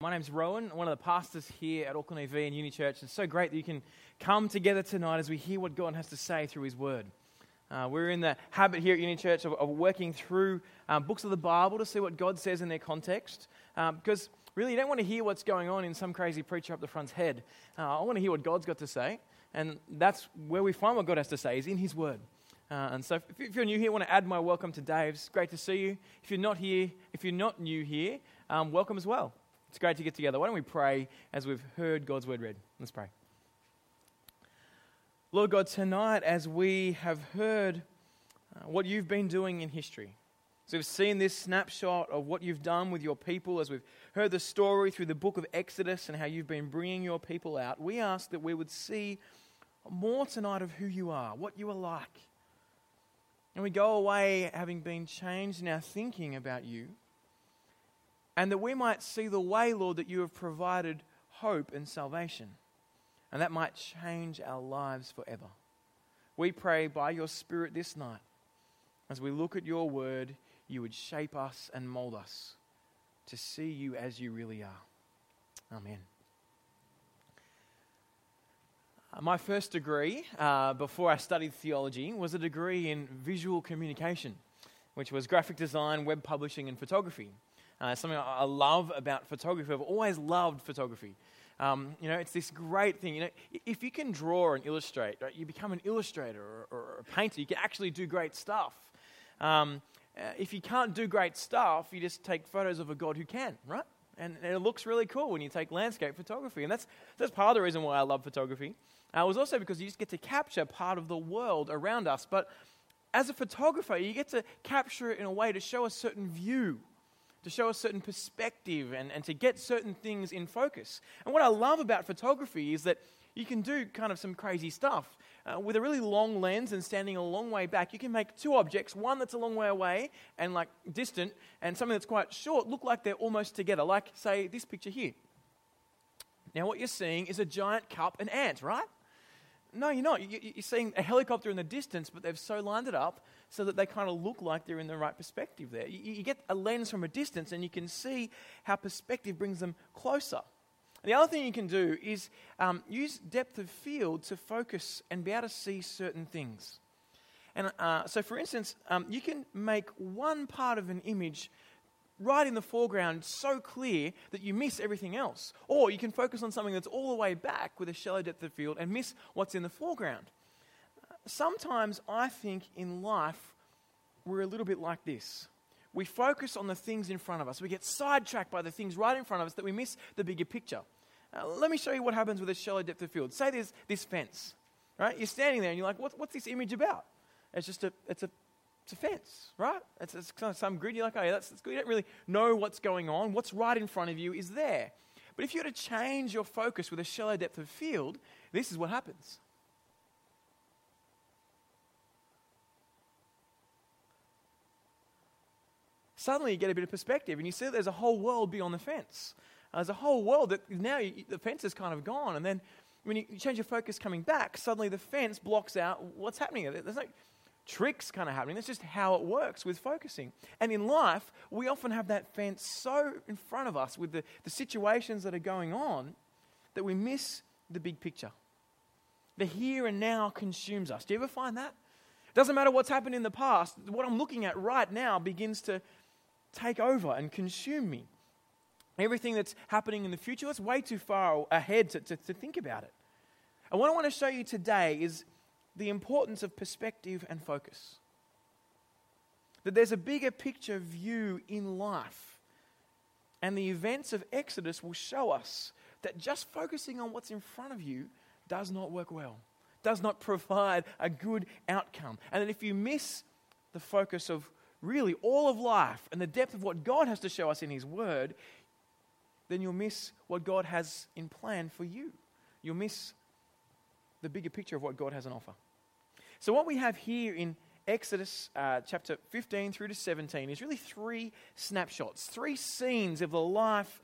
My name's Rowan, one of the pastors here at Auckland EV and Uni Church. It's so great that you can come together tonight as we hear what God has to say through His Word. Uh, we're in the habit here at Uni Church of, of working through um, books of the Bible to see what God says in their context. Um, because really, you don't want to hear what's going on in some crazy preacher up the front's head. Uh, I want to hear what God's got to say. And that's where we find what God has to say, is in His Word. Uh, and so, if, if you're new here, I want to add my welcome to Dave's. Great to see you. If you're not here, if you're not new here, um, welcome as well. It's great to get together. Why don't we pray as we've heard God's word read? Let's pray. Lord God, tonight as we have heard uh, what you've been doing in history, so we've seen this snapshot of what you've done with your people, as we've heard the story through the book of Exodus and how you've been bringing your people out, we ask that we would see more tonight of who you are, what you are like. And we go away having been changed in our thinking about you and that we might see the way, Lord, that you have provided hope and salvation. And that might change our lives forever. We pray by your Spirit this night, as we look at your word, you would shape us and mold us to see you as you really are. Amen. Uh, my first degree, uh, before I studied theology, was a degree in visual communication, which was graphic design, web publishing, and photography. Uh, something I love about photography. I've always loved photography. Um, you know, it's this great thing. You know, if you can draw and illustrate, right, you become an illustrator or, or, a painter. You can actually do great stuff. Um, uh, if you can't do great stuff, you just take photos of a God who can, right? And, and, it looks really cool when you take landscape photography. And that's, that's part of the reason why I love photography. Uh, it was also because you just get to capture part of the world around us. But as a photographer, you get to capture it in a way to show a certain view to show a certain perspective and, and to get certain things in focus. And what I love about photography is that you can do kind of some crazy stuff. Uh, with a really long lens and standing a long way back, you can make two objects, one that's a long way away and like distant, and something that's quite short, look like they're almost together, like, say, this picture here. Now, what you're seeing is a giant cup and ant, right? No, you're not. You're seeing a helicopter in the distance, but they've so lined it up so that they kind of look like they're in the right perspective there. You, get a lens from a distance and you can see how perspective brings them closer. the other thing you can do is um, use depth of field to focus and be able to see certain things. And uh, so, for instance, um, you can make one part of an image right in the foreground so clear that you miss everything else. Or you can focus on something that's all the way back with a shallow depth of field and miss what's in the foreground. Sometimes I think in life we're a little bit like this. We focus on the things in front of us. We get sidetracked by the things right in front of us that we miss the bigger picture. Uh, let me show you what happens with a shallow depth of field. Say there's this fence, right? You're standing there and you're like, what, what's this image about? It's just a, it's a it's a fence, right? It's, it's kind of some grid. You're like, oh, yeah, that's, that's good. You don't really know what's going on. What's right in front of you is there. But if you were to change your focus with a shallow depth of field, this is what happens. Suddenly you get a bit of perspective and you see there's a whole world beyond the fence. Uh, there's a whole world that now you, the fence is kind of gone. And then when you change your focus coming back, suddenly the fence blocks out what's happening. There's no, tricks kind of happening. That's just how it works with focusing. And in life, we often have that fence so in front of us with the, the situations that are going on that we miss the big picture. The here and now consumes us. Do you ever find that? Doesn't matter what's happened in the past, what I'm looking at right now begins to take over and consume me. Everything that's happening in the future, that's way too far ahead to, to, to think about it. And what I want to show you today is the importance of perspective and focus. That there's a bigger picture view in life. And the events of Exodus will show us that just focusing on what's in front of you does not work well, does not provide a good outcome. And that if you miss the focus of really all of life and the depth of what God has to show us in His Word, then you'll miss what God has in plan for you. You'll miss the bigger picture of what God has on offer. So, what we have here in Exodus uh, chapter 15 through to 17 is really three snapshots, three scenes of the life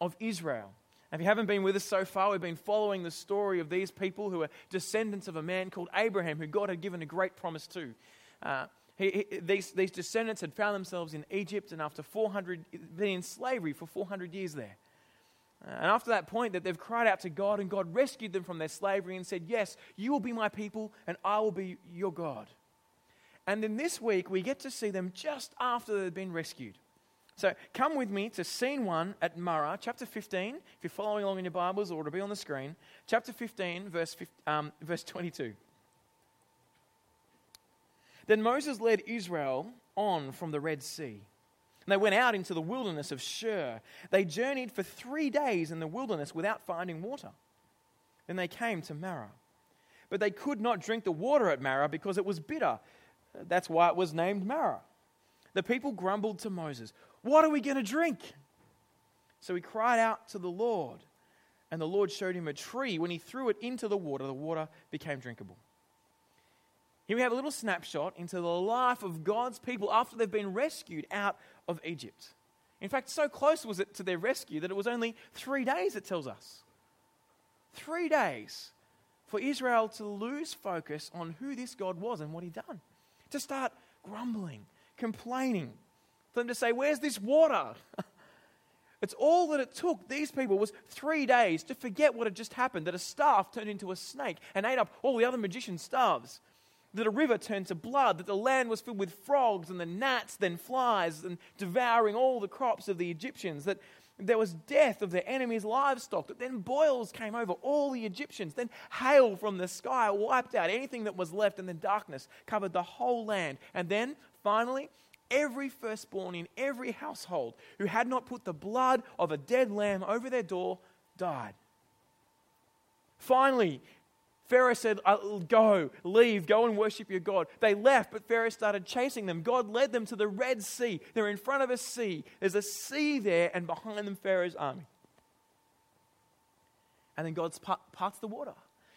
of Israel. If you haven't been with us so far, we've been following the story of these people who are descendants of a man called Abraham, who God had given a great promise to. Uh, he, he, these, these descendants had found themselves in Egypt and after 400, been in slavery for 400 years there. And after that point, that they've cried out to God, and God rescued them from their slavery and said, Yes, you will be my people, and I will be your God. And then this week, we get to see them just after they've been rescued. So come with me to scene one at Marah, chapter 15, if you're following along in your Bibles or it'll be on the screen. Chapter 15, verse, um, verse 22. Then Moses led Israel on from the Red Sea. And they went out into the wilderness of Shur. They journeyed for three days in the wilderness without finding water. Then they came to Marah. But they could not drink the water at Marah because it was bitter. That's why it was named Marah. The people grumbled to Moses, What are we going to drink? So he cried out to the Lord, and the Lord showed him a tree. When he threw it into the water, the water became drinkable. Here we have a little snapshot into the life of God's people after they've been rescued out of Egypt. In fact, so close was it to their rescue that it was only three days, it tells us. Three days for Israel to lose focus on who this God was and what He'd done. To start grumbling, complaining, for them to say, Where's this water? it's all that it took these people was three days to forget what had just happened that a staff turned into a snake and ate up all the other magicians' staffs that a river turned to blood, that the land was filled with frogs and the gnats, then flies, and devouring all the crops of the Egyptians, that there was death of their enemies' livestock, that then boils came over all the Egyptians, then hail from the sky wiped out anything that was left, and then darkness covered the whole land. And then, finally, every firstborn in every household who had not put the blood of a dead lamb over their door died. Finally, Pharaoh said, uh, Go, leave, go and worship your God. They left, but Pharaoh started chasing them. God led them to the Red Sea. They're in front of a sea. There's a sea there, and behind them, Pharaoh's army. And then God parts the water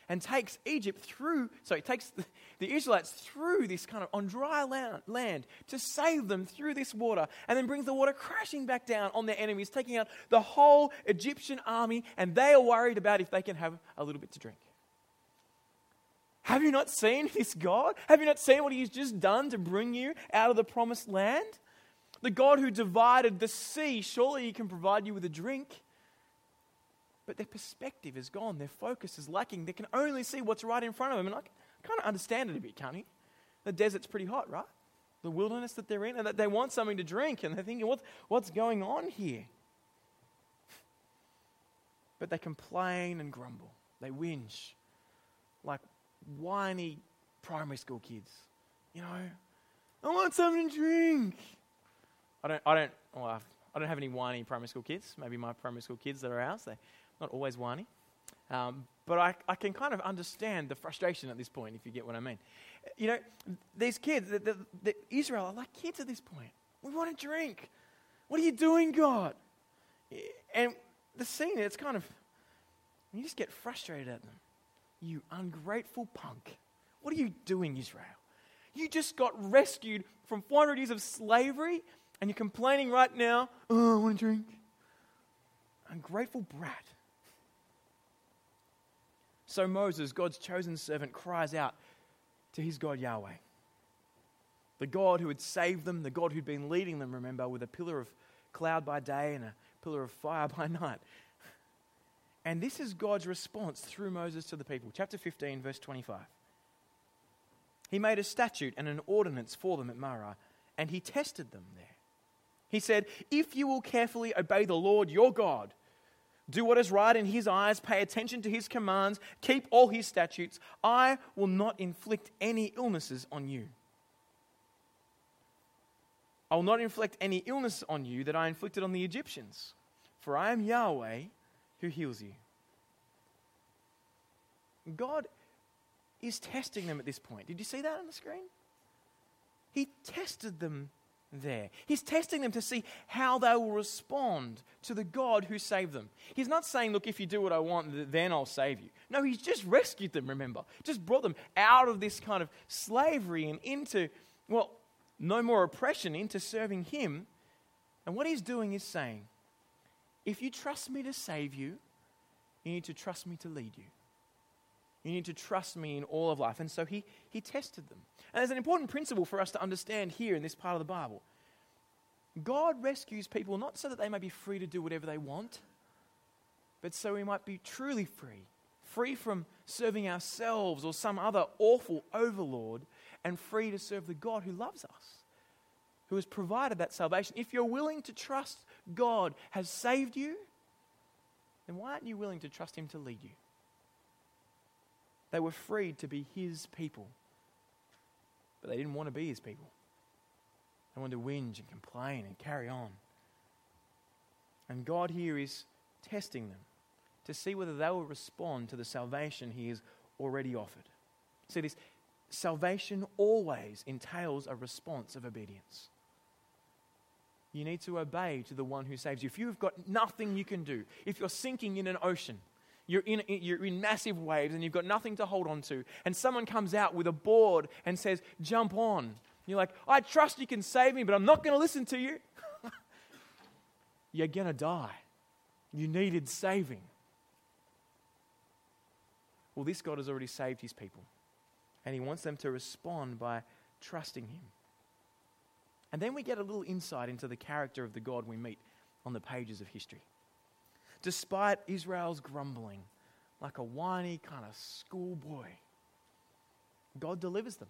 and takes Egypt through, so he takes the, the, Israelites through this kind of on dry land, land to save them through this water, and then brings the water crashing back down on their enemies, taking out the whole Egyptian army, and they are worried about if they can have a little bit to drink. Have you not seen this God? Have you not seen what He's just done to bring you out of the promised land? The God who divided the sea, surely He can provide you with a drink. But their perspective is gone, their focus is lacking. They can only see what's right in front of them. And I kind of understand it a bit, can't you? The desert's pretty hot, right? The wilderness that they're in, and that they want something to drink, and they're thinking, what's going on here? But they complain and grumble. They whinge. Like, whiny primary school kids. You know, I want something to drink. I don't, I don't, well, I don't have any whiny primary school kids. Maybe my primary school kids that are ours, they're not always whiny. Um, but I, I can kind of understand the frustration at this point, if you get what I mean. You know, these kids, the, the, the Israel are like kids at this point. We want to drink. What are you doing, God? And the scene, it's kind of, you just get frustrated at them. You ungrateful punk. What are you doing, Israel? You just got rescued from 400 years of slavery and you're complaining right now, oh, I want a drink. Ungrateful brat. So Moses, God's chosen servant, cries out to his God Yahweh. The God who had saved them, the God who'd been leading them, remember, with a pillar of cloud by day and a pillar of fire by night. And this is God's response through Moses to the people. Chapter 15, verse 25. He made a statute and an ordinance for them at Marah, and he tested them there. He said, If you will carefully obey the Lord your God, do what is right in his eyes, pay attention to his commands, keep all his statutes, I will not inflict any illnesses on you. I will not inflict any illness on you that I inflicted on the Egyptians, for I am Yahweh who heals you. God is testing them at this point. Did you see that on the screen? He tested them there. He's testing them to see how they will respond to the God who saved them. He's not saying, Look, if you do what I want, then I'll save you. No, He's just rescued them, remember. Just brought them out of this kind of slavery and into, well, no more oppression, into serving Him. And what He's doing is saying, if you trust me to save you, you need to trust me to lead you. You need to trust me in all of life. And so he, he tested them. And there's an important principle for us to understand here in this part of the Bible God rescues people not so that they may be free to do whatever they want, but so we might be truly free, free from serving ourselves or some other awful overlord, and free to serve the God who loves us, who has provided that salvation. If you're willing to trust God has saved you, then why aren't you willing to trust Him to lead you? They were freed to be His people, but they didn't want to be His people. They wanted to whinge and complain and carry on. And God here is testing them to see whether they will respond to the salvation He has already offered. See, this salvation always entails a response of obedience. You need to obey to the one who saves you. If you've got nothing you can do, if you're sinking in an ocean, you're in, you're in massive waves and you've got nothing to hold on to, and someone comes out with a board and says, Jump on. You're like, I trust you can save me, but I'm not going to listen to you. you're going to die. You needed saving. Well, this God has already saved his people, and he wants them to respond by trusting him. And then we get a little insight into the character of the God we meet on the pages of history. Despite Israel's grumbling, like a whiny kind of schoolboy, God delivers them.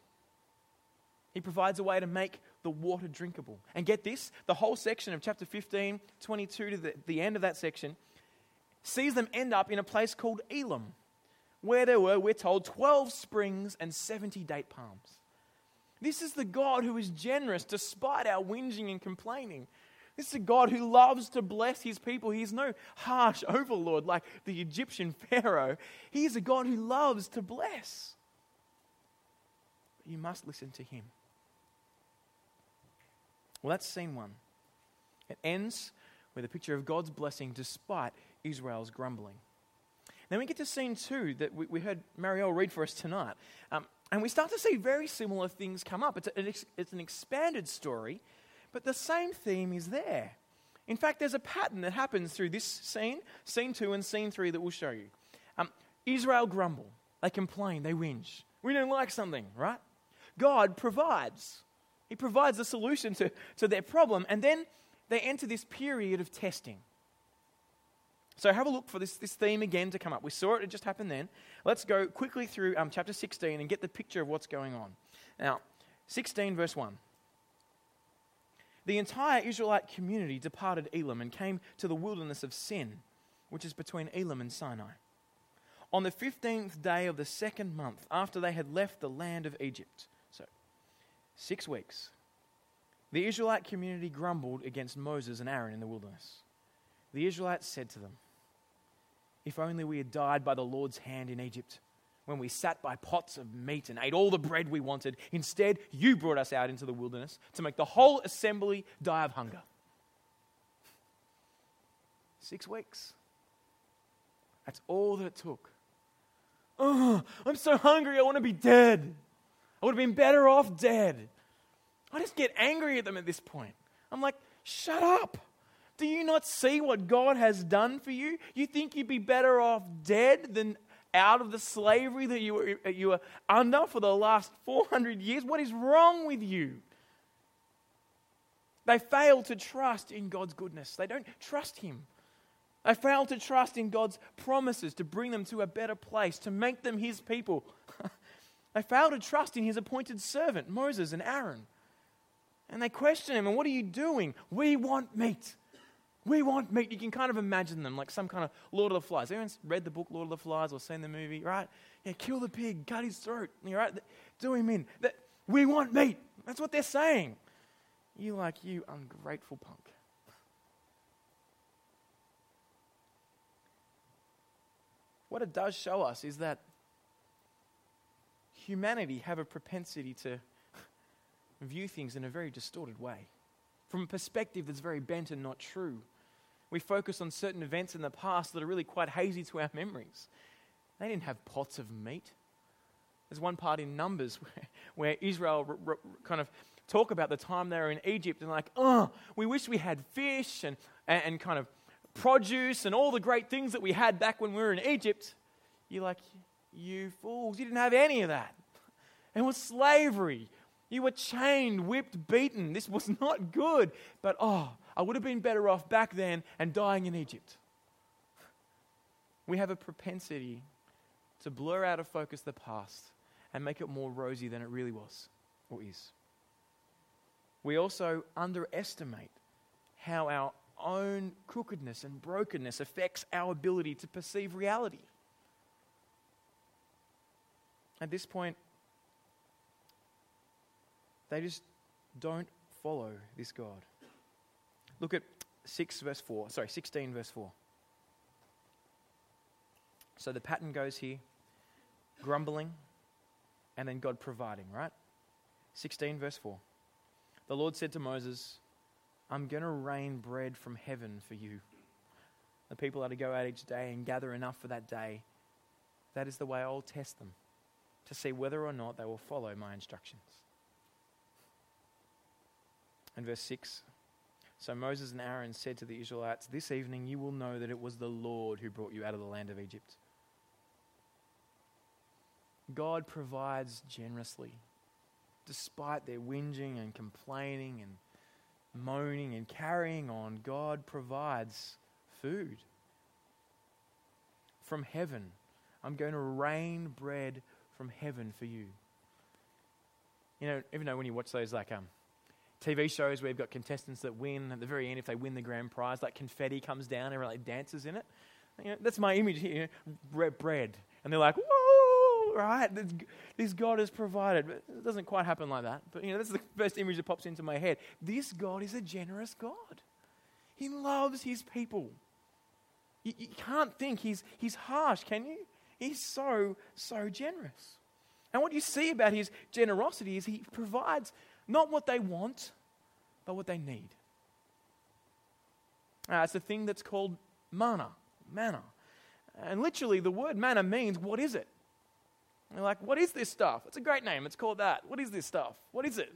He provides a way to make the water drinkable. And get this the whole section of chapter 15, 22 to the, the end of that section sees them end up in a place called Elim, where there were, we're told, 12 springs and 70 date palms. This is the God who is generous despite our whinging and complaining. This is a God who loves to bless his people. He is no harsh overlord like the Egyptian Pharaoh. He is a God who loves to bless. But you must listen to him. Well, that's scene one. It ends with a picture of God's blessing despite Israel's grumbling. Then we get to scene two that we, we heard Marielle read for us tonight. Um, and we start to see very similar things come up. It's, a, it's an expanded story, but the same theme is there. In fact, there's a pattern that happens through this scene, scene two, and scene three that we'll show you. Um, Israel grumble, they complain, they whinge. We don't like something, right? God provides. He provides a solution to, to their problem, and then they enter this period of testing. So have a look for this, this theme again to come up. We saw it, it just happened then. Let's go quickly through um, chapter 16 and get the picture of what's going on. Now, 16, verse 1. The entire Israelite community departed Elim and came to the wilderness of Sin, which is between Elim and Sinai. On the 15th day of the second month, after they had left the land of Egypt, so six weeks, the Israelite community grumbled against Moses and Aaron in the wilderness. The Israelites said to them, If only we had died by the Lord's hand in Egypt, when we sat by pots of meat and ate all the bread we wanted. Instead, you brought us out into the wilderness to make the whole assembly die of hunger. Six weeks. That's all that it took. Oh, I'm so hungry, I want to be dead. I would have been better off dead. I just get angry at them at this point. I'm like, shut up. Do you not see what God has done for you? You think you'd be better off dead than out of the slavery that you were, you were under for the last 400 years? What is wrong with you? They fail to trust in God's goodness. They don't trust Him. They fail to trust in God's promises to bring them to a better place, to make them His people. they fail to trust in His appointed servant, Moses and Aaron. And they question Him, and what are you doing? We want meat. We want meat. You can kind of imagine them like some kind of Lord of the Flies. Anyone's read the book Lord of the Flies or seen the movie, right? Yeah, kill the pig, cut his throat, right? Do him in. That, we want meat. That's what they're saying. You like you ungrateful punk. What it does show us is that humanity have a propensity to view things in a very distorted way from a perspective that's very bent and not true. We focus on certain events in the past that are really quite hazy to our memories. They didn't have pots of meat. There's one part in Numbers where, where Israel r- r- kind of talk about the time they were in Egypt and like, oh, we wish we had fish and, and, and kind of produce and all the great things that we had back when we were in Egypt. You're like, you fools, you didn't have any of that. It was slavery. You were chained, whipped, beaten. This was not good. But oh, I would have been better off back then and dying in Egypt. we have a propensity to blur out of focus the past and make it more rosy than it really was or is. We also underestimate how our own crookedness and brokenness affects our ability to perceive reality. At this point, they just don't follow this God. Look at 6 verse 4. Sorry, 16 verse 4. So the pattern goes here grumbling and then God providing, right? 16 verse 4. The Lord said to Moses, I'm going to rain bread from heaven for you. The people are to go out each day and gather enough for that day. That is the way I'll test them to see whether or not they will follow my instructions. And verse 6 So Moses and Aaron said to the Israelites, This evening you will know that it was the Lord who brought you out of the land of Egypt. God provides generously, despite their whinging and complaining and moaning and carrying on, God provides food from heaven. I'm going to rain bread from heaven for you. You know, even though when you watch those like um, TV shows where you've got contestants that win, at the very end, if they win the grand prize, like confetti comes down, and like dances in it. You know, that's my image here. Bread. And they're like, whoa, right? This God has provided. It doesn't quite happen like that. But, you know, that's the first image that pops into my head. This God is a generous God. He loves his people. You, you can't think he's, he's harsh, can you? He's so, so generous. And what you see about his generosity is he provides not what they want, but what they need. Uh, it's a thing that's called manna. Manna. And literally, the word manna means what is it? And they're like, what is this stuff? It's a great name. It's called that. What is this stuff? What is it?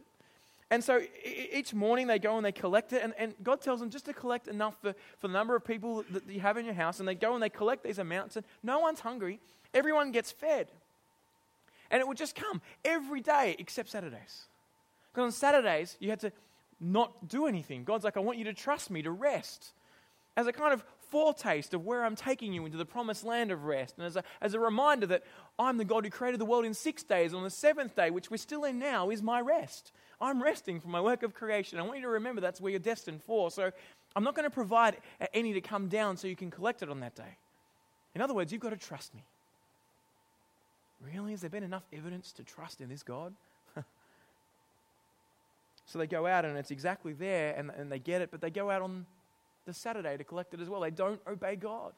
And so each morning they go and they collect it, and, and God tells them just to collect enough for, for the number of people that you have in your house. And they go and they collect these amounts, and no one's hungry. Everyone gets fed. And it would just come every day except Saturdays. Because on Saturdays, you had to not do anything. God's like, I want you to trust me, to rest. As a kind of foretaste of where I'm taking you into the promised land of rest. And as a, as a reminder that I'm the God who created the world in six days. On the seventh day, which we're still in now, is my rest. I'm resting from my work of creation. I want you to remember that's where you're destined for. So I'm not going to provide any to come down so you can collect it on that day. In other words, you've got to trust me. Really? Has there been enough evidence to trust in this God? So they go out and it's exactly there and, and they get it, but they go out on the Saturday to collect it as well. They don't obey God.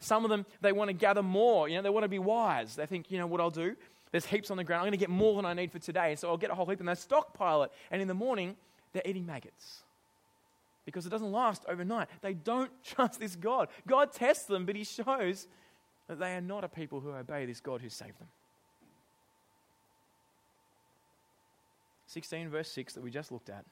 Some of them, they want to gather more. You know, they want to be wise. They think, you know what I'll do? There's heaps on the ground. I'm going to get more than I need for today. And so I'll get a whole heap and they stockpile it. And in the morning, they're eating maggots because it doesn't last overnight. They don't trust this God. God tests them, but He shows that they are not a people who obey this God who saved them. 16, verse 6 that we just looked at.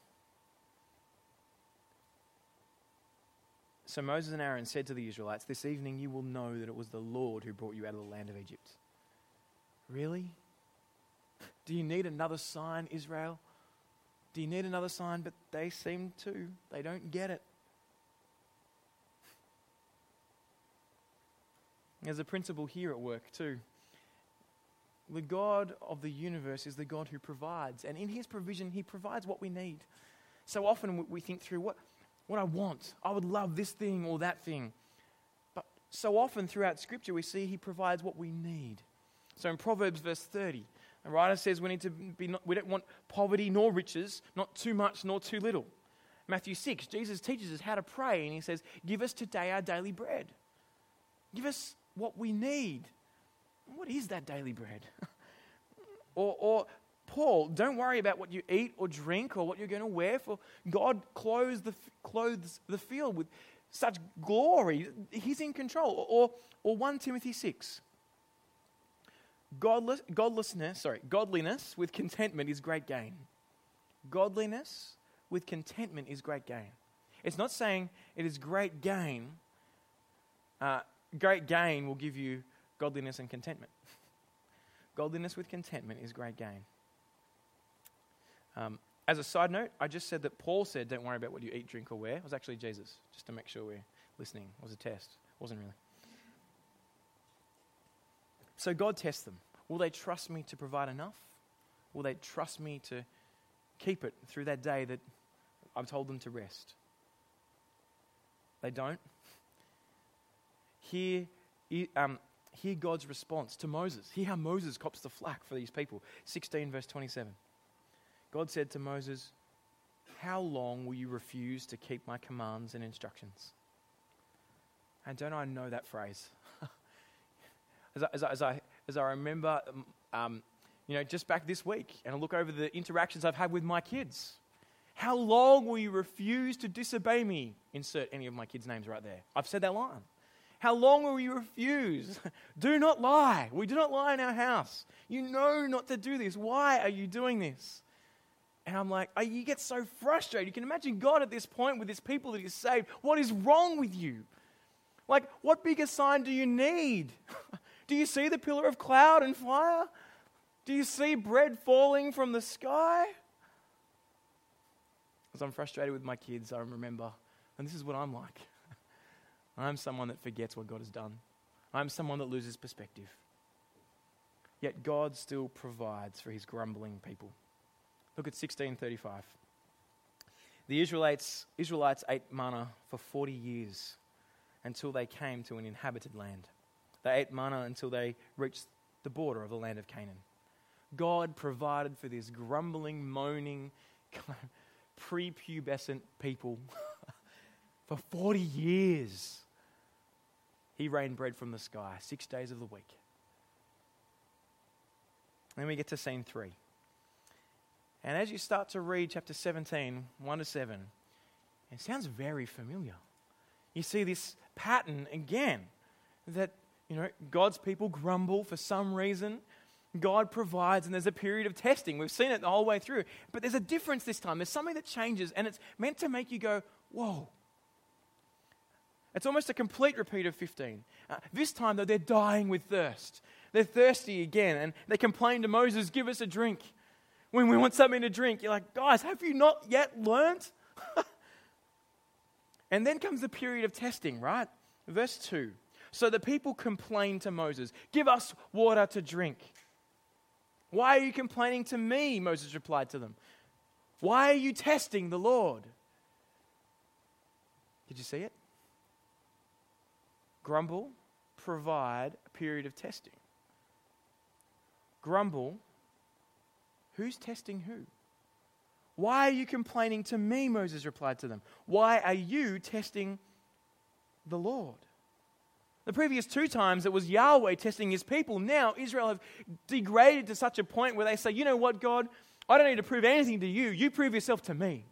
So Moses and Aaron said to the Israelites, This evening you will know that it was the Lord who brought you out of the land of Egypt. Really? Do you need another sign, Israel? Do you need another sign? But they seem to. They don't get it. There's a principle here at work, too. The God of the universe is the God who provides. And in his provision, he provides what we need. So often we think through what, what I want. I would love this thing or that thing. But so often throughout Scripture, we see He provides what we need. So in Proverbs, verse 30, the writer says we, need to be not, we don't want poverty nor riches, not too much nor too little. Matthew 6, Jesus teaches us how to pray, and He says, Give us today our daily bread. Give us what we need. What is that daily bread? or, or Paul, don't worry about what you eat or drink or what you're going to wear, for God clothes the, clothes the field with such glory. He's in control. Or, or 1 Timothy 6. Godless, godlessness, sorry, godliness with contentment is great gain. Godliness with contentment is great gain. It's not saying it is great gain. Uh, great gain will give you godliness and contentment. godliness with contentment is great gain. Um, as a side note, I just said that Paul said, Don't worry about what you eat, drink, or wear. It was actually Jesus, just to make sure we're listening. It was a test. It wasn't really. So God tests them. Will they trust me to provide enough? Will they trust me to keep it through that day that I've told them to rest? They don't. Hear, um, hear God's response to Moses. Hear how Moses cops the flack for these people. 16, verse 27. God said to Moses, How long will you refuse to keep my commands and instructions? And don't I know that phrase? as, I, as, I, as, I, as I remember, um, you know, just back this week, and I look over the interactions I've had with my kids. How long will you refuse to disobey me? Insert any of my kids' names right there. I've said that line. How long will you refuse? do not lie. We do not lie in our house. You know not to do this. Why are you doing this? And I'm like, oh, you get so frustrated. You can imagine God at this point with his people that he's saved. What is wrong with you? Like, what bigger sign do you need? do you see the pillar of cloud and fire? Do you see bread falling from the sky? As I'm frustrated with my kids, I remember, and this is what I'm like. I'm someone that forgets what God has done. I'm someone that loses perspective. Yet God still provides for his grumbling people. Look at 1635. The Israelites, Israelites ate manna for 40 years until they came to an inhabited land. They ate manna until they reached the border of the land of Canaan. God provided for this grumbling, moaning, prepubescent people for 40 years. He rained bread from the sky six days of the week. Then we get to scene three. And as you start to read chapter 17, 1 to 7, it sounds very familiar. You see this pattern again that, you know, God's people grumble for some reason. God provides, and there's a period of testing. We've seen it the whole way through. But there's a difference this time. There's something that changes, and it's meant to make you go, whoa. It's almost a complete repeat of 15. Uh, this time, though, they're dying with thirst. They're thirsty again, and they complain to Moses, Give us a drink. When we want something to drink, you're like, Guys, have you not yet learnt? and then comes the period of testing, right? Verse 2. So the people complain to Moses, Give us water to drink. Why are you complaining to me? Moses replied to them. Why are you testing the Lord? Did you see it? Grumble, provide a period of testing. Grumble, who's testing who? Why are you complaining to me? Moses replied to them. Why are you testing the Lord? The previous two times it was Yahweh testing his people. Now Israel have degraded to such a point where they say, you know what, God? I don't need to prove anything to you. You prove yourself to me.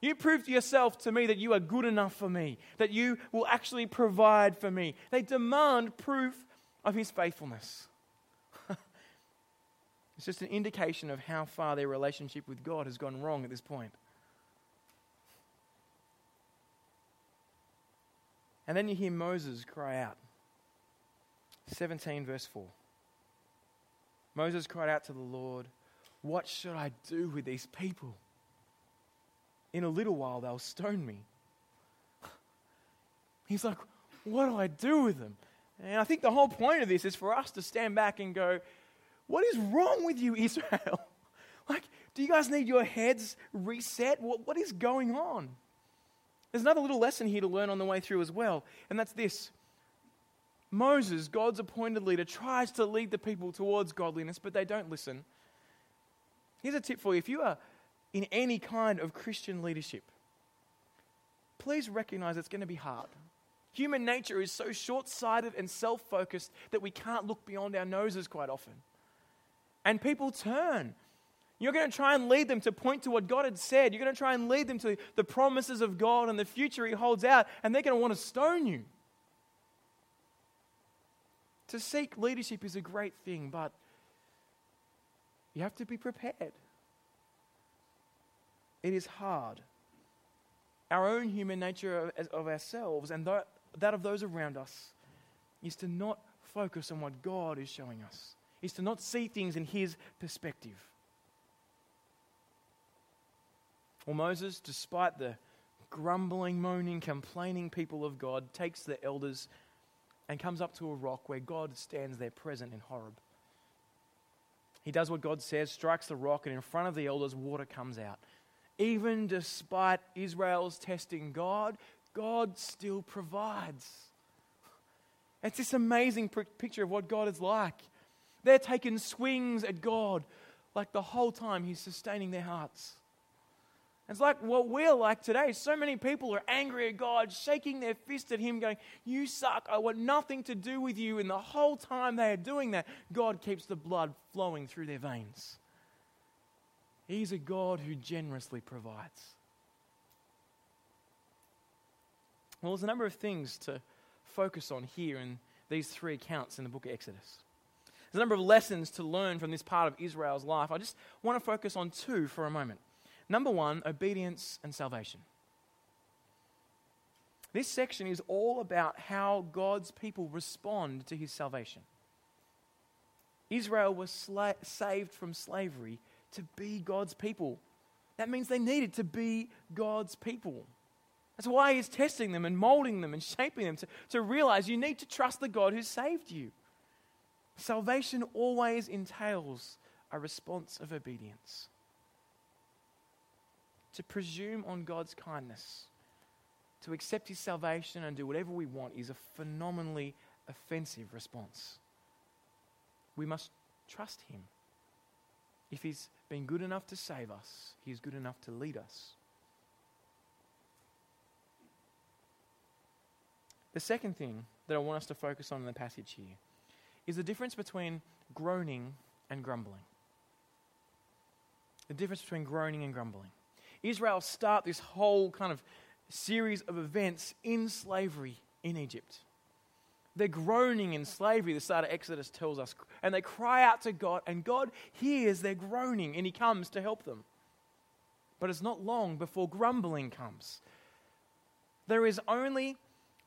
You prove to yourself to me that you are good enough for me, that you will actually provide for me. They demand proof of his faithfulness. it's just an indication of how far their relationship with God has gone wrong at this point. And then you hear Moses cry out. 17, verse 4. Moses cried out to the Lord, What should I do with these people? In a little while they'll stone me. He's like, What do I do with them? And I think the whole point of this is for us to stand back and go, What is wrong with you, Israel? like, do you guys need your heads reset? What, what is going on? There's another little lesson here to learn on the way through as well, and that's this. Moses, God's appointed leader, tries to lead the people towards godliness, but they don't listen. Here's a tip for you if you are in any kind of Christian leadership, please recognize it's going to be hard. Human nature is so short sighted and self focused that we can't look beyond our noses quite often. And people turn you're going to try and lead them to point to what God had said. You're going to try and lead them to the promises of God and the future He holds out, and they're going to want to stone you. To seek leadership is a great thing, but you have to be prepared. It is hard. Our own human nature of, of ourselves and that of those around us is to not focus on what God is showing us, is to not see things in His perspective. Well, Moses, despite the grumbling, moaning, complaining people of God, takes the elders and comes up to a rock where God stands there present in Horeb. He does what God says, strikes the rock, and in front of the elders, water comes out. Even despite Israel's testing God, God still provides. It's this amazing picture of what God is like. They're taking swings at God like the whole time He's sustaining their hearts. It's like what we're like today. So many people are angry at God, shaking their fist at Him, going, You suck. I want nothing to do with you. And the whole time they are doing that, God keeps the blood flowing through their veins. He's a God who generously provides. Well, there's a number of things to focus on here in these three accounts in the book of Exodus. There's a number of lessons to learn from this part of Israel's life. I just want to focus on two for a moment. Number one, obedience and salvation. This section is all about how God's people respond to his salvation. Israel was sla- saved from slavery to be God's people. That means they needed to be God's people. That's why he's testing them and molding them and shaping them to, to realize you need to trust the God who saved you. Salvation always entails a response of obedience to presume on God's kindness, to accept His salvation and do whatever we want is a phenomenally offensive response. We must trust Him. If He's been good enough to save us, He is good enough to lead us. The second thing that I want us to focus on in the passage here is the difference between groaning and grumbling. The difference between groaning and grumbling. Israel start this whole kind of series of events in slavery in Egypt. They're groaning in slavery, the start of Exodus tells us, and they cry out to God, and God hears their groaning and He comes to help them. But it's not long before grumbling comes. There is only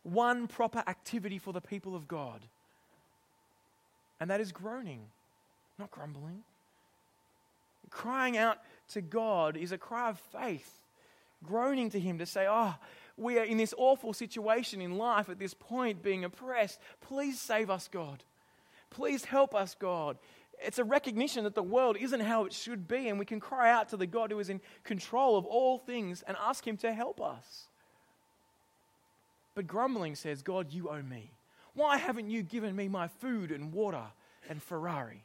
one proper activity for the people of God, and that is groaning, not grumbling. Crying out to God is a cry of faith, groaning to Him to say, Oh, we are in this awful situation in life at this point, being oppressed. Please save us, God. Please help us, God. It's a recognition that the world isn't how it should be, and we can cry out to the God who is in control of all things and ask Him to help us. But grumbling says, God, you owe me. Why haven't you given me my food and water and Ferrari?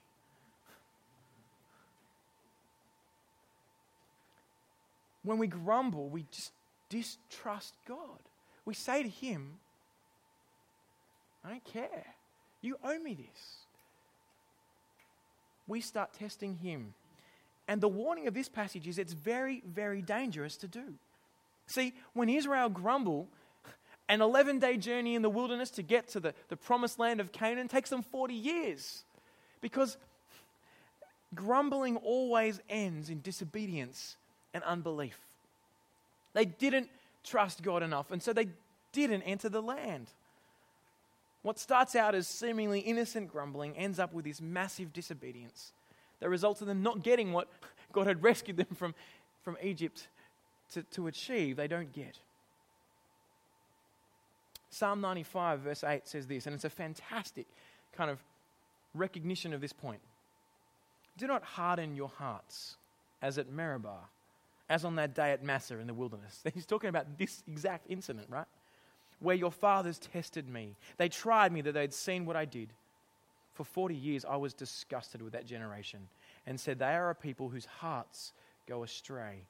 when we grumble, we just distrust God. We say to Him, I don't care. You owe me this. We start testing Him. And the warning of this passage is it's very, very dangerous to do. See, when Israel grumble, an 11 day journey in the wilderness to get to the, the promised land of Canaan takes them 40 years. Because grumbling always ends in disobedience and unbelief. They didn't trust God enough, and so they didn't enter the land. What starts out as seemingly innocent grumbling ends up with this massive disobedience that results in them not getting what God had rescued them from, from Egypt to, to achieve. They don't get. Psalm 95, verse 8 says this, and it's a fantastic kind of recognition of this point. Do not harden your hearts as at Meribah, as on that day at Massah in the wilderness. He's talking about this exact incident, right? Where your fathers tested me. They tried me that they'd seen what I did. For 40 years, I was disgusted with that generation and said, They are a people whose hearts go astray.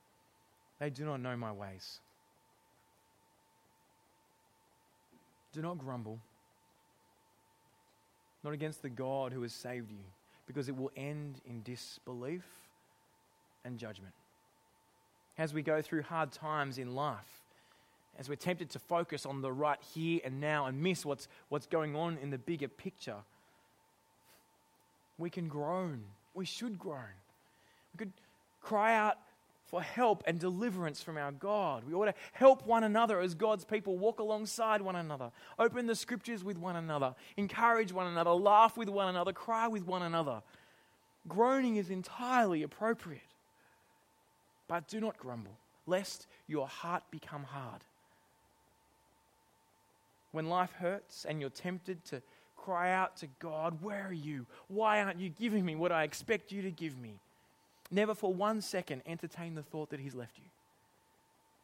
They do not know my ways. Do not grumble, not against the God who has saved you, because it will end in disbelief and judgment as we go through hard times in life, as we're tempted to focus on the right here and now and miss what's, what's going on in the bigger picture, we can groan. We should groan. We could cry out for help and deliverance from our God. We ought to help one another as God's people, walk alongside one another, open the scriptures with one another, encourage one another, laugh with one another, cry with one another. Groaning is entirely appropriate. But do not grumble, lest your heart become hard. when life hurts and you're tempted to cry out to God, Where are you? Why aren't you giving me what I expect you to give me? Never for one second entertain the thought that He's left you.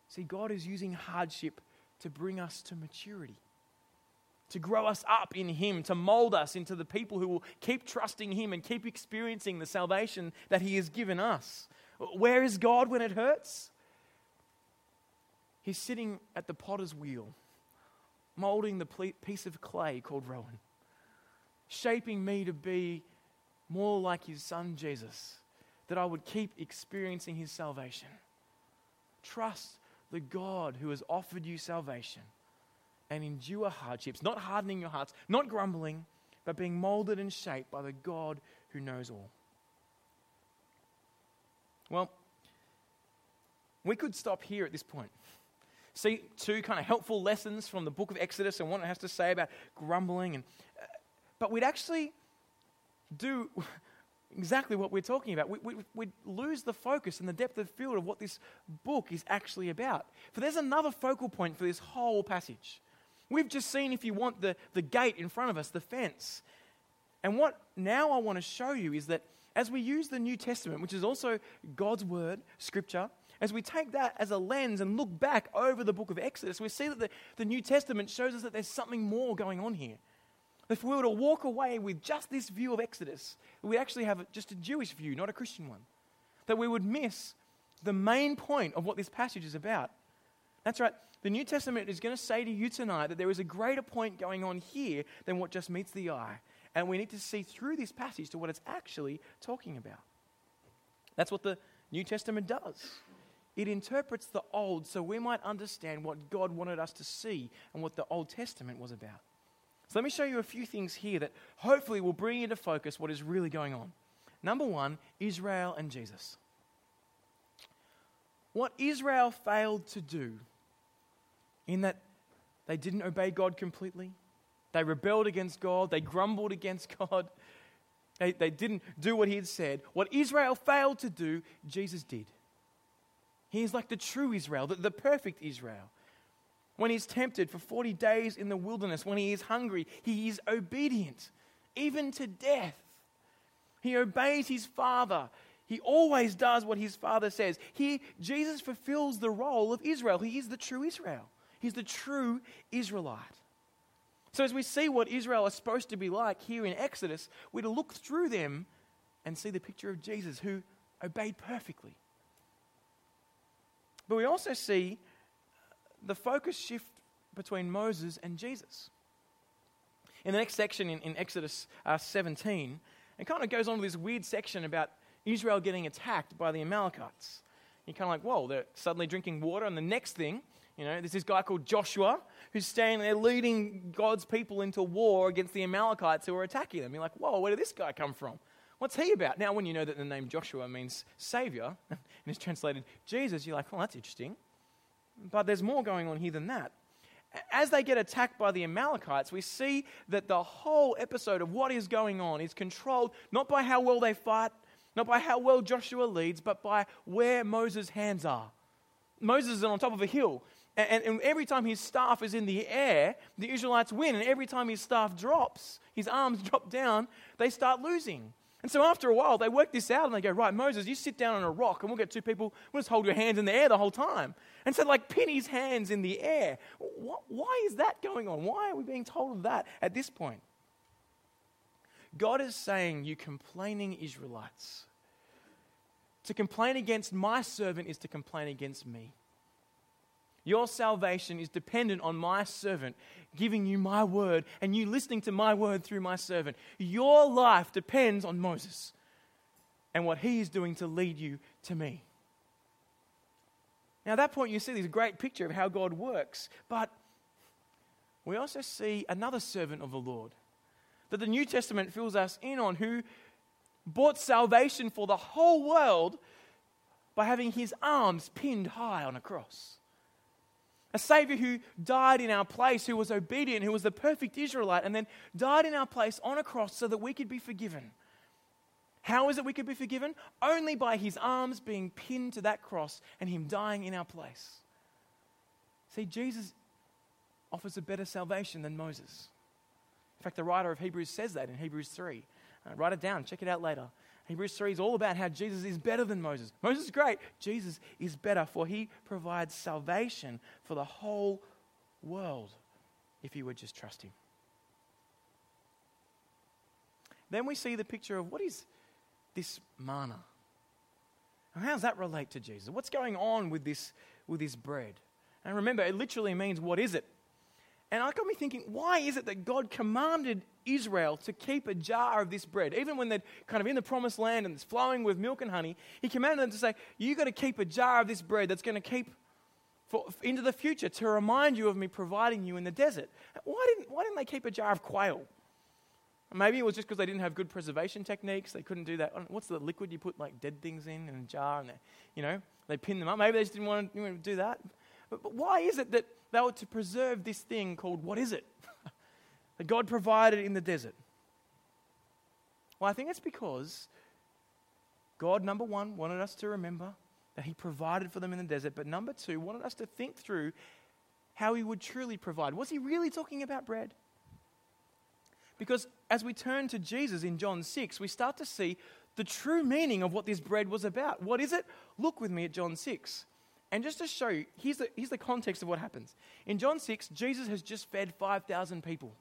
See, God is using hardship to bring us to maturity, to grow us up in Him, to mold us into the people who will keep trusting Him and keep experiencing the salvation that He has given us. Where is God when it hurts? He's sitting at the potter's wheel, molding the piece of clay called Rowan, shaping me to be more like His Son Jesus, that I would keep experiencing His salvation. Trust the God who has offered you salvation and endure hardships, not hardening your hearts, not grumbling, but being molded and shaped by the God who knows all. Well, we could stop here at this point. See two kind of helpful lessons from the book of Exodus and what it has to say about grumbling and uh, but we'd actually do exactly what we're talking about. We, we, we'd lose the focus and the depth of field of what this book is actually about. For there's another focal point for this whole passage. We've just seen, if you want, the, the gate in front of us, the fence. And what now I want to show you is that as we use the New Testament, which is also God's Word, Scripture, as we take that as a lens and look back over the book of Exodus, we see that the, the New Testament shows us that there's something more going on here. If we were to walk away with just this view of Exodus, we actually have just a Jewish view, not a Christian one. That we would miss the main point of what this passage is about. That's right. The New Testament is going to say to you tonight that there is a greater point going on here than what just meets the eye. And we need to see through this passage to what it's actually talking about. That's what the New Testament does. It interprets the Old so we might understand what God wanted us to see and what the Old Testament was about. So let me show you a few things here that hopefully will bring into focus what is really going on. Number one, Israel and Jesus. What Israel failed to do, in that they didn't obey God completely, they rebelled against God, they grumbled against God, they, they didn't do what He had said. What Israel failed to do, Jesus did. He is like the true Israel, the, the perfect Israel when he's tempted for 40 days in the wilderness, when he is hungry, he is obedient, even to death. He obeys his father. He always does what his father says. He, Jesus fulfills the role of Israel. He is the true Israel. He's the true Israelite. So, as we see what Israel is supposed to be like here in Exodus, we're to look through them and see the picture of Jesus who obeyed perfectly. But we also see the focus shift between Moses and Jesus. In the next section in, in Exodus uh, 17, it kind of goes on to this weird section about Israel getting attacked by the Amalekites. You're kind of like, whoa, they're suddenly drinking water. And the next thing, you know, there's this guy called Joshua who's standing there leading God's people into war against the Amalekites who are attacking them. You're like, whoa, where did this guy come from? What's he about? Now, when you know that the name Joshua means Savior and is translated Jesus, you're like, well, that's interesting. But there's more going on here than that. As they get attacked by the Amalekites, we see that the whole episode of what is going on is controlled not by how well they fight, not by how well Joshua leads, but by where Moses' hands are. Moses is on top of a hill, and, and, every time his staff is in the air, the Israelites win. And every time his staff drops, his arms drop down, they start losing. And so after a while, they work this out and they go, Right, Moses, you sit down on a rock and we'll get two people, we'll just hold your hands in the air the whole time. And so, like, pin his hands in the air. Why is that going on? Why are we being told of that at this point? God is saying, You complaining Israelites, to complain against my servant is to complain against me. Your salvation is dependent on my servant giving you my word and you listening to my word through my servant. Your life depends on Moses and what he is doing to lead you to me. Now, at that point, you see this great picture of how God works, but we also see another servant of the Lord that the New Testament fills us in on who bought salvation for the whole world by having his arms pinned high on a cross. A Savior who died in our place, who was obedient, who was the perfect Israelite, and then died in our place on a cross so that we could be forgiven. How is it we could be forgiven? Only by his arms being pinned to that cross and him dying in our place. See, Jesus offers a better salvation than Moses. In fact, the writer of Hebrews says that in Hebrews 3. Uh, write it down, check it out later. Hebrews 3 is all about how Jesus is better than Moses. Moses is great, Jesus is better, for he provides salvation for the whole world if you would just trust him. Then we see the picture of what is this manna? And how does that relate to Jesus? What's going on with this, with this bread? And remember, it literally means, what is it? And I got me thinking, why is it that God commanded Israel to keep a jar of this bread? Even when they're kind of in the promised land and it's flowing with milk and honey, He commanded them to say, You've got to keep a jar of this bread that's going to keep for, into the future to remind you of me providing you in the desert. Why didn't, why didn't they keep a jar of quail? Maybe it was just because they didn't have good preservation techniques. They couldn't do that. What's the liquid you put like dead things in in a jar and they, you know they pin them up? Maybe they just didn't want to, didn't want to do that. But, but why is it that they were to preserve this thing called what is it that God provided in the desert? Well, I think it's because God, number one, wanted us to remember that He provided for them in the desert, but number two, wanted us to think through how He would truly provide. Was He really talking about bread? Because as we turn to Jesus in John 6, we start to see the true meaning of what this bread was about. What is it? Look with me at John 6. And just to show you, here's the, here's the context of what happens. In John 6, Jesus has just fed 5,000 people.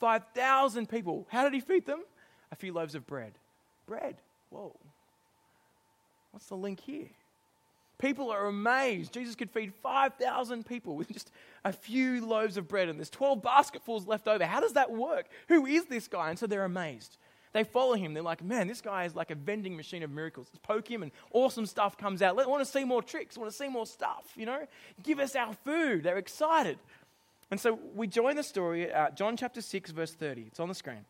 5,000 people. How did he feed them? A few loaves of bread. Bread. Whoa. What's the link here? People are amazed. Jesus could feed 5,000 people with just a few loaves of bread and there's 12 basketfuls left over. How does that work? Who is this guy? And so they're amazed. They follow him. They're like, man, this guy is like a vending machine of miracles. Let's poke him and awesome stuff comes out. Let, want to see more tricks. Want to see more stuff, you know? Give us our food. They're excited. And so we join the story at John chapter 6, verse 30. It's on the screen.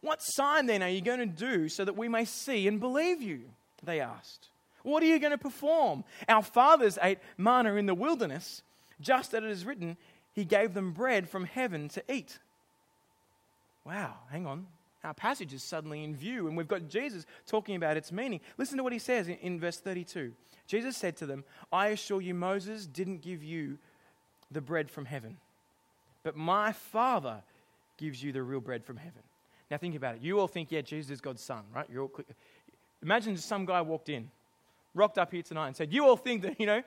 What sign then are you going to do so that we may see and believe you? They asked. What are you going to perform? Our fathers ate manna in the wilderness, just as it is written, He gave them bread from heaven to eat. Wow, hang on. Our passage is suddenly in view, and we've got Jesus talking about its meaning. Listen to what he says in, in verse 32. Jesus said to them, I assure you, Moses didn't give you the bread from heaven, but my Father gives you the real bread from heaven. Now think about it. You all think, yeah, Jesus is God's son, right? You're all Imagine some guy walked in rocked up here tonight and said, You all think that, you know,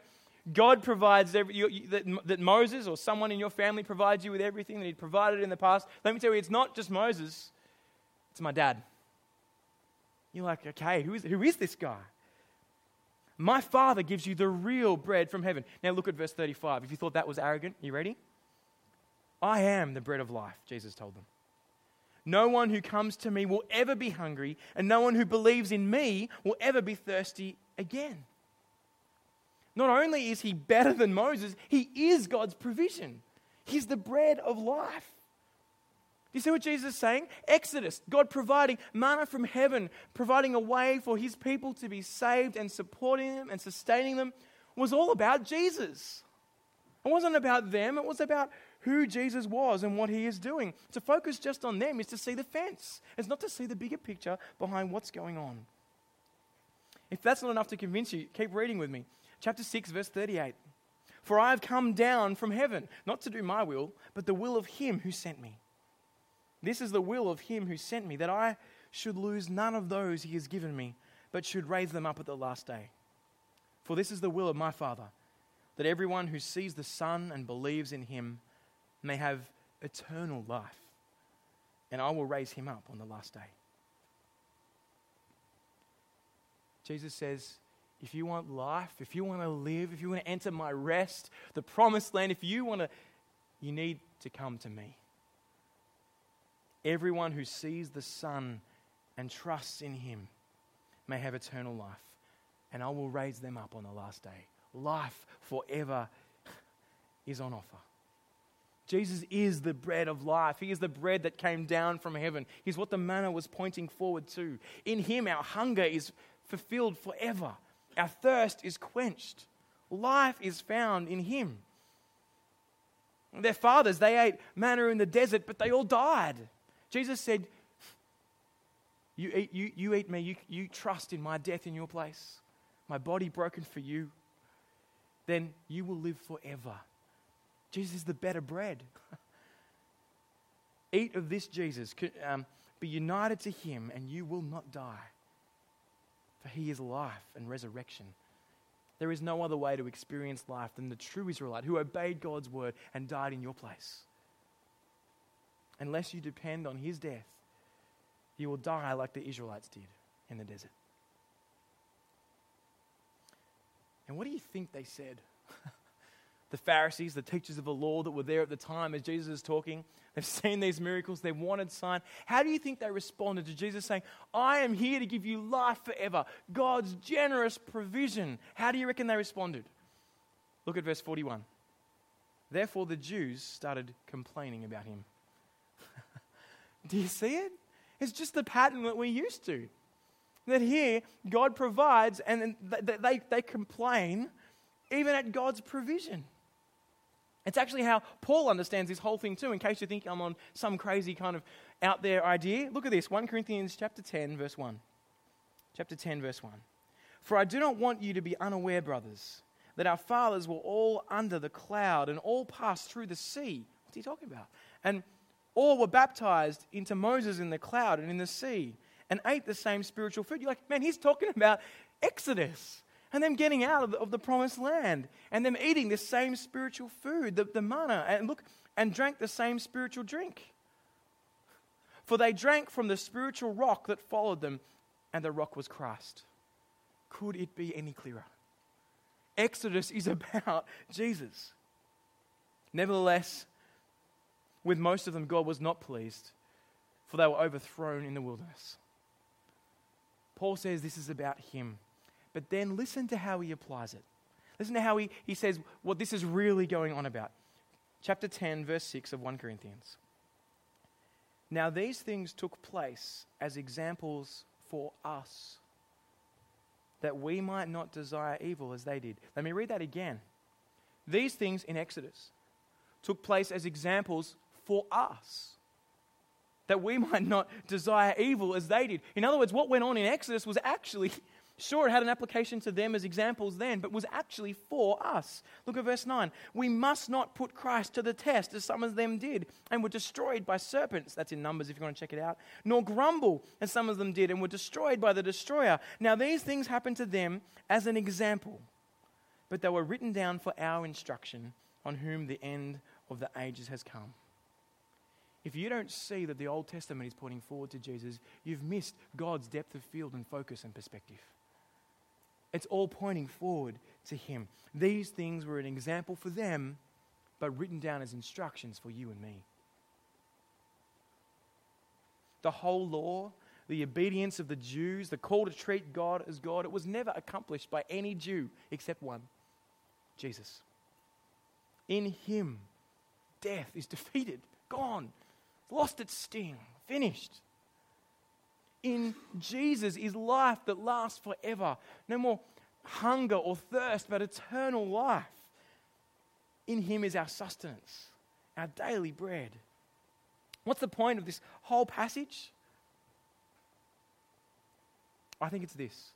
God provides every, you, you, that, that Moses or someone in your family provides you with everything that He'd provided in the past. Let me tell you, it's not just Moses, my dad. You're like, okay, who is, who is this guy? My father gives you the real bread from heaven. Now look at verse 35. If you thought that was arrogant, you ready? I am the bread of life, Jesus told them. No one who comes to me will ever be hungry, and no one who believes in me will ever be thirsty again. Not only is he better than Moses, he is God's provision. He's the bread of life. Do you see what Jesus is saying? Exodus, God providing manna from heaven, providing a way for his people to be saved and supporting them and sustaining them, was all about Jesus. It wasn't about them, it was about who Jesus was and what he is doing. To focus just on them is to see the fence, it's not to see the bigger picture behind what's going on. If that's not enough to convince you, keep reading with me. Chapter 6, verse 38. For I have come down from heaven, not to do my will, but the will of him who sent me. This is the will of him who sent me, that I should lose none of those he has given me, but should raise them up at the last day. For this is the will of my Father, that everyone who sees the Son and believes in him may have eternal life, and I will raise him up on the last day. Jesus says, if you want life, if you want to live, if you want to enter my rest, the promised land, if you want to, you need to come to me. Everyone who sees the Son and trusts in him may have eternal life, and I will raise them up on the last day. Life forever is on offer. Jesus is the bread of life. He is the bread that came down from heaven. He's what the manna was pointing forward to. In Him, our hunger is fulfilled forever, our thirst is quenched. Life is found in Him. Their fathers, they ate manna in the desert, but they all died. Jesus said, You eat, you, you eat me, you, you trust in my death in your place, my body broken for you, then you will live forever Jesus is the better bread. Eat of this Jesus, um, be united to him, and you will not die. For he is life and resurrection. There is no other way to experience life than the true Israelite who obeyed God's word and died in your place. Unless you depend on his death, you will die like the Israelites did in the desert. And what do you think they said? the Pharisees, the teachers of the law that were there at the time as Jesus is talking, they've seen these miracles, they wanted sign. How do you think they responded to Jesus saying, I am here to give you life forever, God's generous provision? How do you reckon they responded? Look at verse 41. Therefore, the Jews started complaining about him. Do you see it? It's just the pattern that we're used to. That here, God provides and they, they, they complain even at God's provision. It's actually how Paul understands this whole thing too, in case you think I'm on some crazy kind of out there idea. Look at this 1 Corinthians chapter 10, verse 1. Chapter 10, verse 1. For I do not want you to be unaware, brothers, that our fathers were all under the cloud and all passed through the sea. What's he talking about? And all were baptized into Moses in the cloud and in the sea and ate the same spiritual food. You're like, man, he's talking about Exodus and them getting out of the, of the, promised land and them eating the same spiritual food, the, the manna, and look, and drank the same spiritual drink. For they drank from the spiritual rock that followed them, and the rock was Christ. Could it be any clearer? Exodus is about Jesus. Nevertheless, with most of them, God was not pleased, for they were overthrown in the wilderness. Paul says this is about him. But then listen to how he applies it. Listen to how he, he says what this is really going on about. Chapter 10, verse 6 of 1 Corinthians. Now, these things took place as examples for us, that we might not desire evil as they did. Let me read that again. These things in Exodus took place as examples for us, that we might not desire evil as they did. In other words, what went on in Exodus was actually Sure, it had an application to them as examples then, but was actually for us. Look at verse 9. We must not put Christ to the test as some of them did and were destroyed by serpents. That's in Numbers if you want to check it out. Nor grumble as some of them did and were destroyed by the destroyer. Now, these things happened to them as an example, but they were written down for our instruction on whom the end of the ages has come. If you don't see that the Old Testament is pointing forward to Jesus, you've missed God's depth of field and focus and perspective. It's all pointing forward to Him. These things were an example for them, but written down as instructions for you and me. The whole law, the obedience of the Jews, the call to treat God as God, it was never accomplished by any Jew except one Jesus. In Him, death is defeated, gone, lost its sting, finished. In Jesus is life that lasts forever. No more hunger or thirst, but eternal life. In Him is our sustenance, our daily bread. What's the point of this whole passage? I think it's this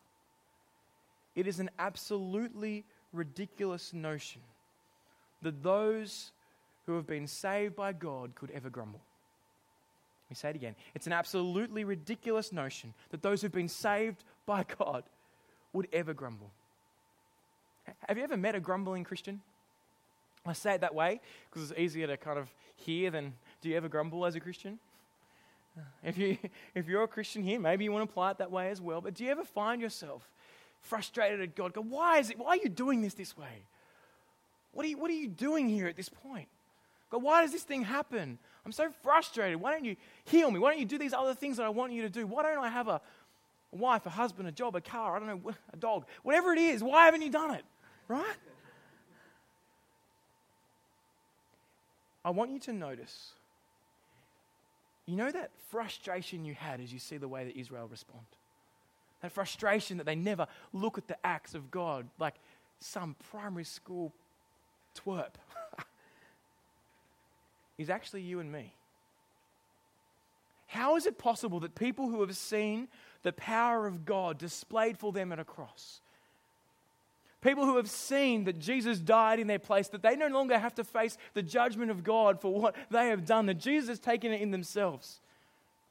it is an absolutely ridiculous notion that those who have been saved by God could ever grumble me say it again. It's an absolutely ridiculous notion that those who've been saved by God would ever grumble. Have you ever met a grumbling Christian? I say it that way because it's easier to kind of hear than do you ever grumble as a Christian? Uh, if, you, if you're a Christian here, maybe you want to apply it that way as well. But do you ever find yourself frustrated at God? Go, why is it? Why are you doing this this way? What are you, what are you doing here at this point? God, why does this thing happen? I'm so frustrated. Why don't you heal me? Why don't you do these other things that I want you to do? Why don't I have a, a wife, a husband, a job, a car, I don't know, a dog, whatever it is? Why haven't you done it? Right? I want you to notice. You know that frustration you had as you see the way that Israel respond? That frustration that they never look at the acts of God like some primary school twerp. Is actually you and me. How is it possible that people who have seen the power of God displayed for them at a cross, People who have seen that Jesus died in their place, that they no longer have to face the judgment of God for what they have done, that Jesus has taken it in themselves,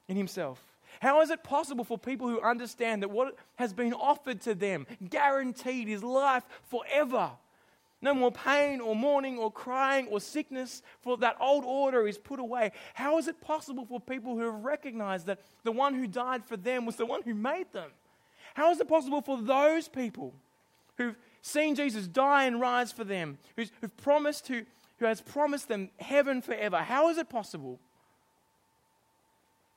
in Himself. How is it possible for people who understand that what has been offered to them, guaranteed, is life forever? No more pain or mourning or crying or sickness, for that old order is put away. How is it possible for people who have recognized that the one who died for them was the one who made them? How is it possible for those people who've seen Jesus die and rise for them, who's, who've promised to, who has promised them heaven forever? How is it possible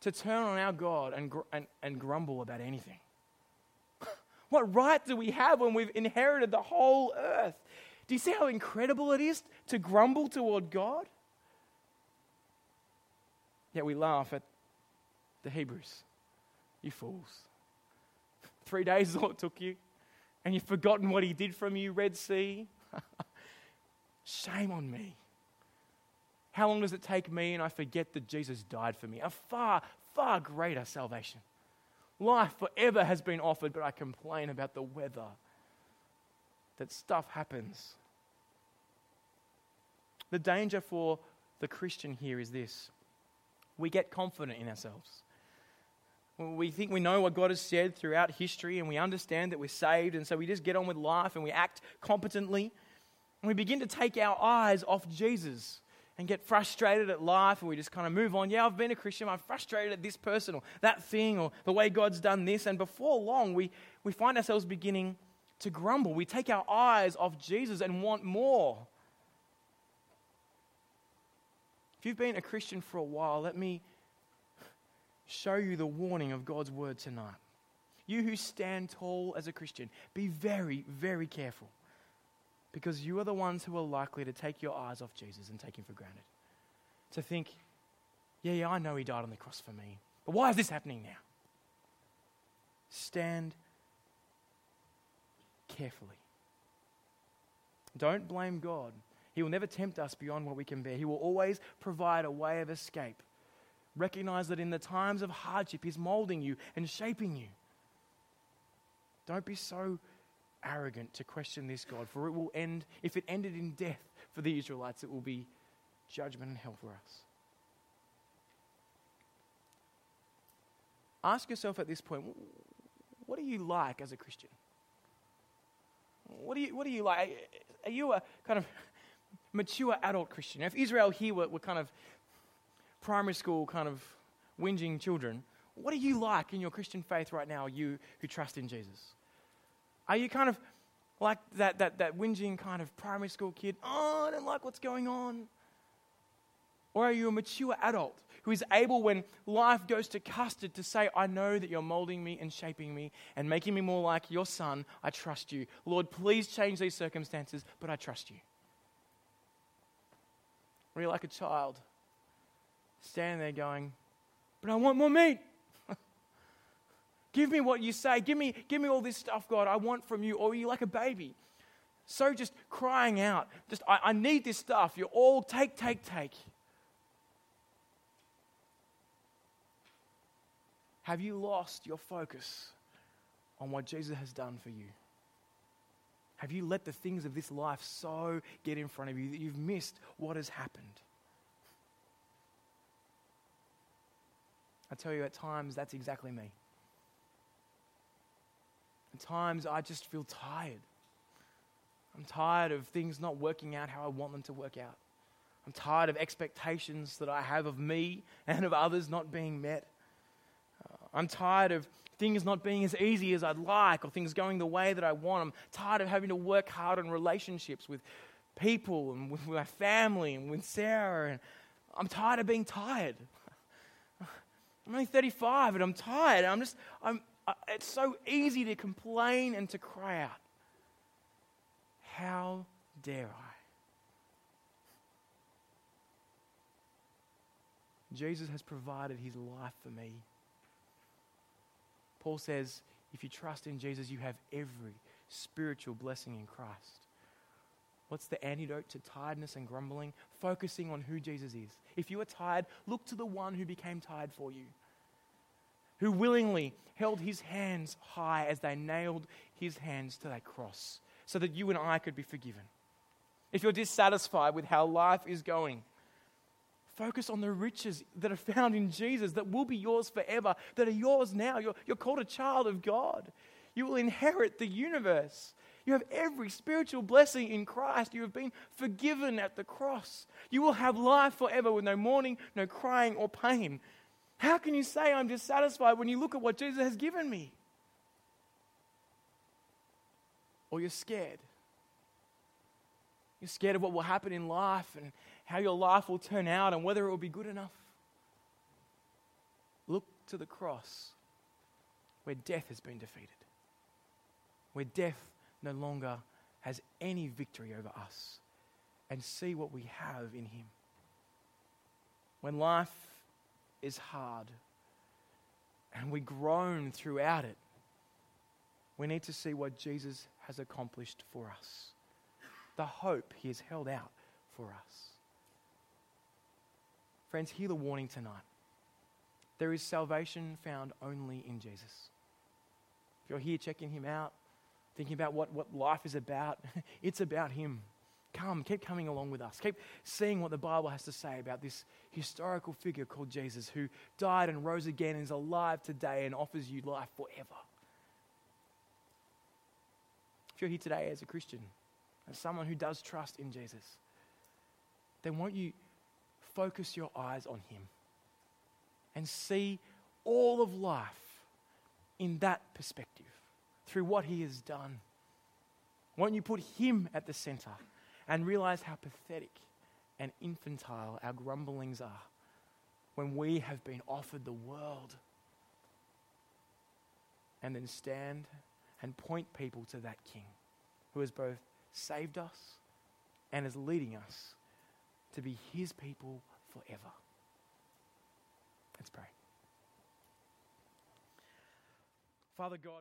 to turn on our God and, and, and grumble about anything? what right do we have when we've inherited the whole earth? Do you see how incredible it is to grumble toward God? Yet we laugh at the Hebrews. You fools. Three days is all it took you, and you've forgotten what he did from you, Red Sea. Shame on me. How long does it take me and I forget that Jesus died for me? A far, far greater salvation. Life forever has been offered, but I complain about the weather that stuff happens. The danger for the Christian here is this we get confident in ourselves. We think we know what God has said throughout history and we understand that we're saved, and so we just get on with life and we act competently. And we begin to take our eyes off Jesus and get frustrated at life and we just kind of move on. Yeah, I've been a Christian, I'm frustrated at this person or that thing or the way God's done this. And before long, we, we find ourselves beginning to grumble. We take our eyes off Jesus and want more. If you've been a Christian for a while, let me show you the warning of God's word tonight. You who stand tall as a Christian, be very, very careful because you are the ones who are likely to take your eyes off Jesus and take him for granted. To think, yeah, yeah, I know he died on the cross for me, but why is this happening now? Stand carefully. Don't blame God. He will never tempt us beyond what we can bear. He will always provide a way of escape. Recognize that in the times of hardship, He's molding you and shaping you. Don't be so arrogant to question this God, for it will end, if it ended in death for the Israelites, it will be judgment and hell for us. Ask yourself at this point what are you like as a Christian? What do you, what do you like? Are you a kind of mature adult Christian? If Israel here were, were kind of primary school kind of whinging children, what are you like in your Christian faith right now, you who trust in Jesus? Are you kind of like that, that, that whinging kind of primary school kid? Oh, I don't like what's going on. Or are you a mature adult who is able, when life goes to custard, to say, I know that you're molding me and shaping me and making me more like your son. I trust you. Lord, please change these circumstances, but I trust you. Or you're like a child standing there going, But I want more meat. give me what you say. Give me, give me all this stuff, God, I want from you. Or are you like a baby? So just crying out, just, I, I need this stuff. You're all take, take, take. Have you lost your focus on what Jesus has done for you? Have you let the things of this life so get in front of you that you've missed what has happened? I tell you, at times, that's exactly me. At times, I just feel tired. I'm tired of things not working out how I want them to work out. I'm tired of expectations that I have of me and of others not being met. I'm tired of things not being as easy as I'd like or things going the way that I want. I'm tired of having to work hard on relationships with people and with my family and with Sarah. And I'm tired of being tired. I'm only 35 and I'm tired. I'm just, I'm, it's so easy to complain and to cry out. How dare I? Jesus has provided his life for me. Paul says, if you trust in Jesus, you have every spiritual blessing in Christ. What's the antidote to tiredness and grumbling? Focusing on who Jesus is. If you are tired, look to the one who became tired for you, who willingly held his hands high as they nailed his hands to that cross, so that you and I could be forgiven. If you're dissatisfied with how life is going, focus on the riches that are found in Jesus that will be yours forever, that are yours now. You're, you're called a child of God. You will inherit the universe. You have every spiritual blessing in Christ. You have been forgiven at the cross. You will have life forever with no mourning, no crying, or pain. How can you say I'm dissatisfied when you look at what Jesus has given me? Or you're scared. You're scared of what will happen in life and how your life will turn out and whether it will be good enough. Look to the cross where death has been defeated, where death no longer has any victory over us, and see what we have in Him. When life is hard and we groan throughout it, we need to see what Jesus has accomplished for us, the hope He has held out for us. Friends, hear the warning tonight. There is salvation found only in Jesus. If you're here checking Him out, thinking about what, what life is about, it's about Him. Come, keep coming along with us. Keep seeing what the Bible has to say about this historical figure called Jesus who died and rose again and is alive today and offers you life forever. If you're here today as a Christian, as someone who does trust in Jesus, then won't you focus your eyes on Him and see all of life in that perspective through what He has done? Won't you put Him at the center and realize how pathetic and infantile our grumblings are when we have been offered the world? And then stand and point people to that King who has both saved us and is leading us to be His people forever. Let's pray. Father God,